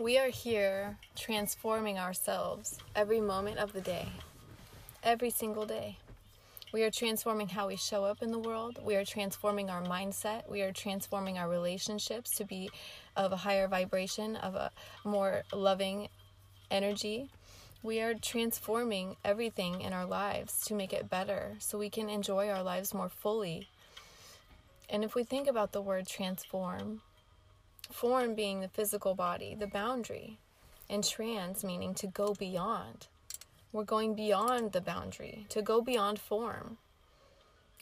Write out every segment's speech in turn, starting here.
We are here transforming ourselves every moment of the day, every single day. We are transforming how we show up in the world. We are transforming our mindset. We are transforming our relationships to be of a higher vibration, of a more loving energy. We are transforming everything in our lives to make it better so we can enjoy our lives more fully. And if we think about the word transform, form being the physical body, the boundary, and trans meaning to go beyond. We're going beyond the boundary, to go beyond form.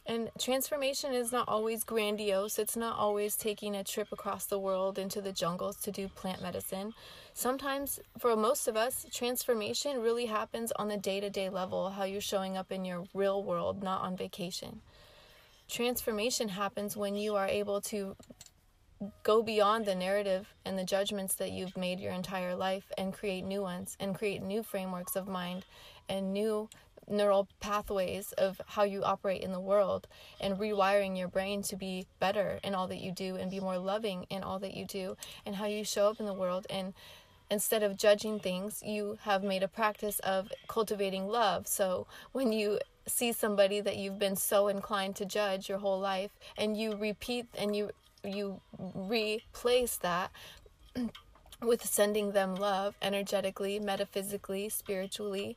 And transformation is not always grandiose. It's not always taking a trip across the world into the jungles to do plant medicine. Sometimes, for most of us, transformation really happens on the day to day level, how you're showing up in your real world, not on vacation. Transformation happens when you are able to go beyond the narrative and the judgments that you've made your entire life and create new ones and create new frameworks of mind and new neural pathways of how you operate in the world and rewiring your brain to be better in all that you do and be more loving in all that you do and how you show up in the world. And instead of judging things you have made a practice of cultivating love. So when you see somebody that you've been so inclined to judge your whole life and you repeat and you you replace that with sending them love energetically, metaphysically, spiritually,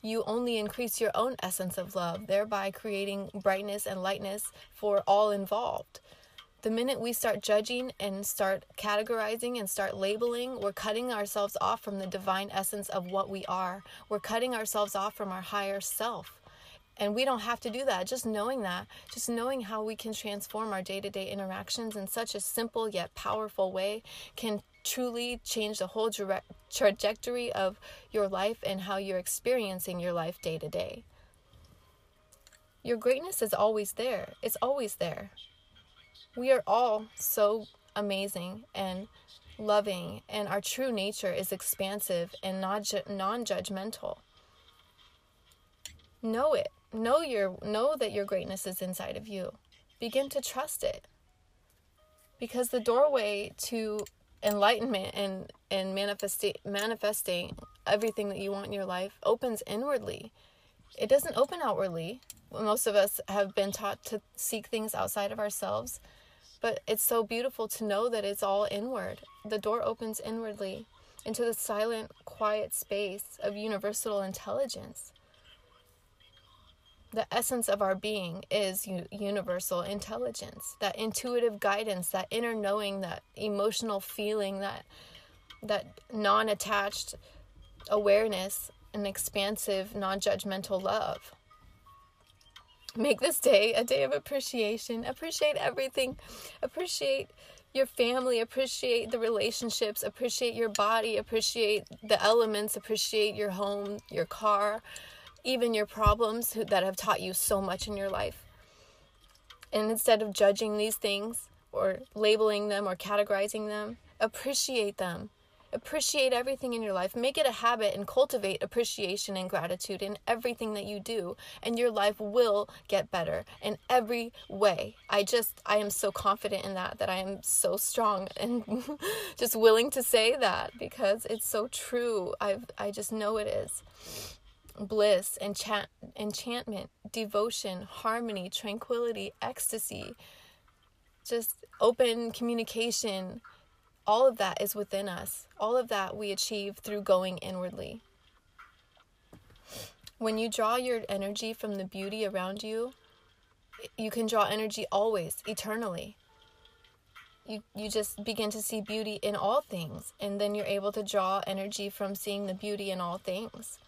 you only increase your own essence of love, thereby creating brightness and lightness for all involved. The minute we start judging and start categorizing and start labeling, we're cutting ourselves off from the divine essence of what we are. We're cutting ourselves off from our higher self. And we don't have to do that. Just knowing that, just knowing how we can transform our day to day interactions in such a simple yet powerful way can truly change the whole tra- trajectory of your life and how you're experiencing your life day to day. Your greatness is always there, it's always there. We are all so amazing and loving, and our true nature is expansive and non judgmental. Know it know your know that your greatness is inside of you. Begin to trust it. Because the doorway to enlightenment and and manifesting manifesting everything that you want in your life opens inwardly. It doesn't open outwardly. Most of us have been taught to seek things outside of ourselves but it's so beautiful to know that it's all inward. The door opens inwardly into the silent quiet space of universal intelligence the essence of our being is universal intelligence that intuitive guidance that inner knowing that emotional feeling that that non-attached awareness and expansive non-judgmental love. Make this day a day of appreciation. Appreciate everything. Appreciate your family. Appreciate the relationships. Appreciate your body. Appreciate the elements. Appreciate your home your car even your problems that have taught you so much in your life. And instead of judging these things or labeling them or categorizing them, appreciate them. Appreciate everything in your life. Make it a habit and cultivate appreciation and gratitude in everything that you do, and your life will get better in every way. I just, I am so confident in that, that I am so strong and just willing to say that because it's so true. I've, I just know it is bliss, enchant- enchantment, devotion, harmony, tranquility, ecstasy, just open communication. All of that is within us. All of that we achieve through going inwardly. When you draw your energy from the beauty around you, you can draw energy always, eternally. You, you just begin to see beauty in all things, and then you're able to draw energy from seeing the beauty in all things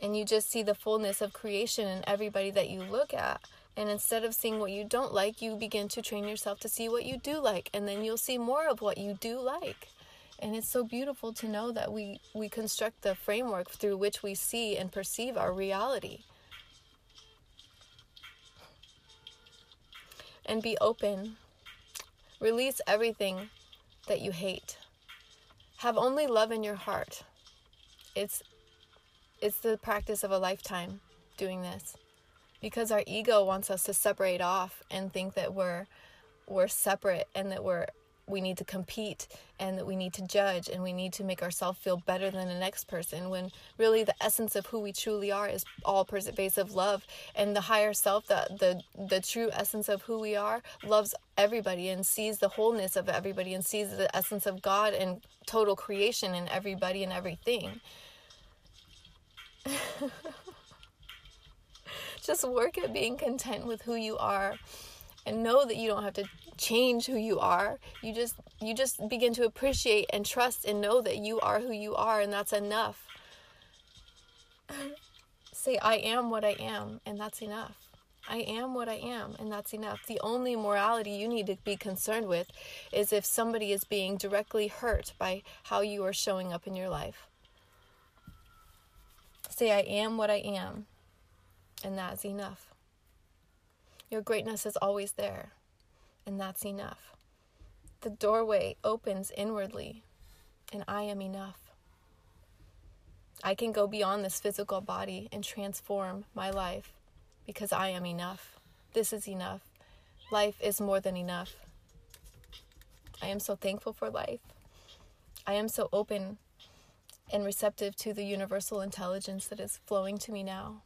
and you just see the fullness of creation in everybody that you look at. And instead of seeing what you don't like, you begin to train yourself to see what you do like, and then you'll see more of what you do like. And it's so beautiful to know that we, we construct the framework through which we see and perceive our reality. And be open. Release everything that you hate. Have only love in your heart. It's it's the practice of a lifetime doing this. Because our ego wants us to separate off and think that we're we're separate and that we're we need to compete and that we need to judge and we need to make ourselves feel better than the next person when really the essence of who we truly are is all pervasive love. And the higher self the the the true essence of who we are loves everybody and sees the wholeness of everybody and sees the essence of God and total creation in everybody and everything just work at being content with who you are and know that you don't have to change who you are you just you just begin to appreciate and trust and know that you are who you are and that's enough say i am what i am and that's enough I am what I am, and that's enough. The only morality you need to be concerned with is if somebody is being directly hurt by how you are showing up in your life. Say, I am what I am, and that's enough. Your greatness is always there, and that's enough. The doorway opens inwardly, and I am enough. I can go beyond this physical body and transform my life because I am enough. This is enough. Life is more than enough. I am so thankful for life. I am so open and receptive to the universal intelligence that is flowing to me now.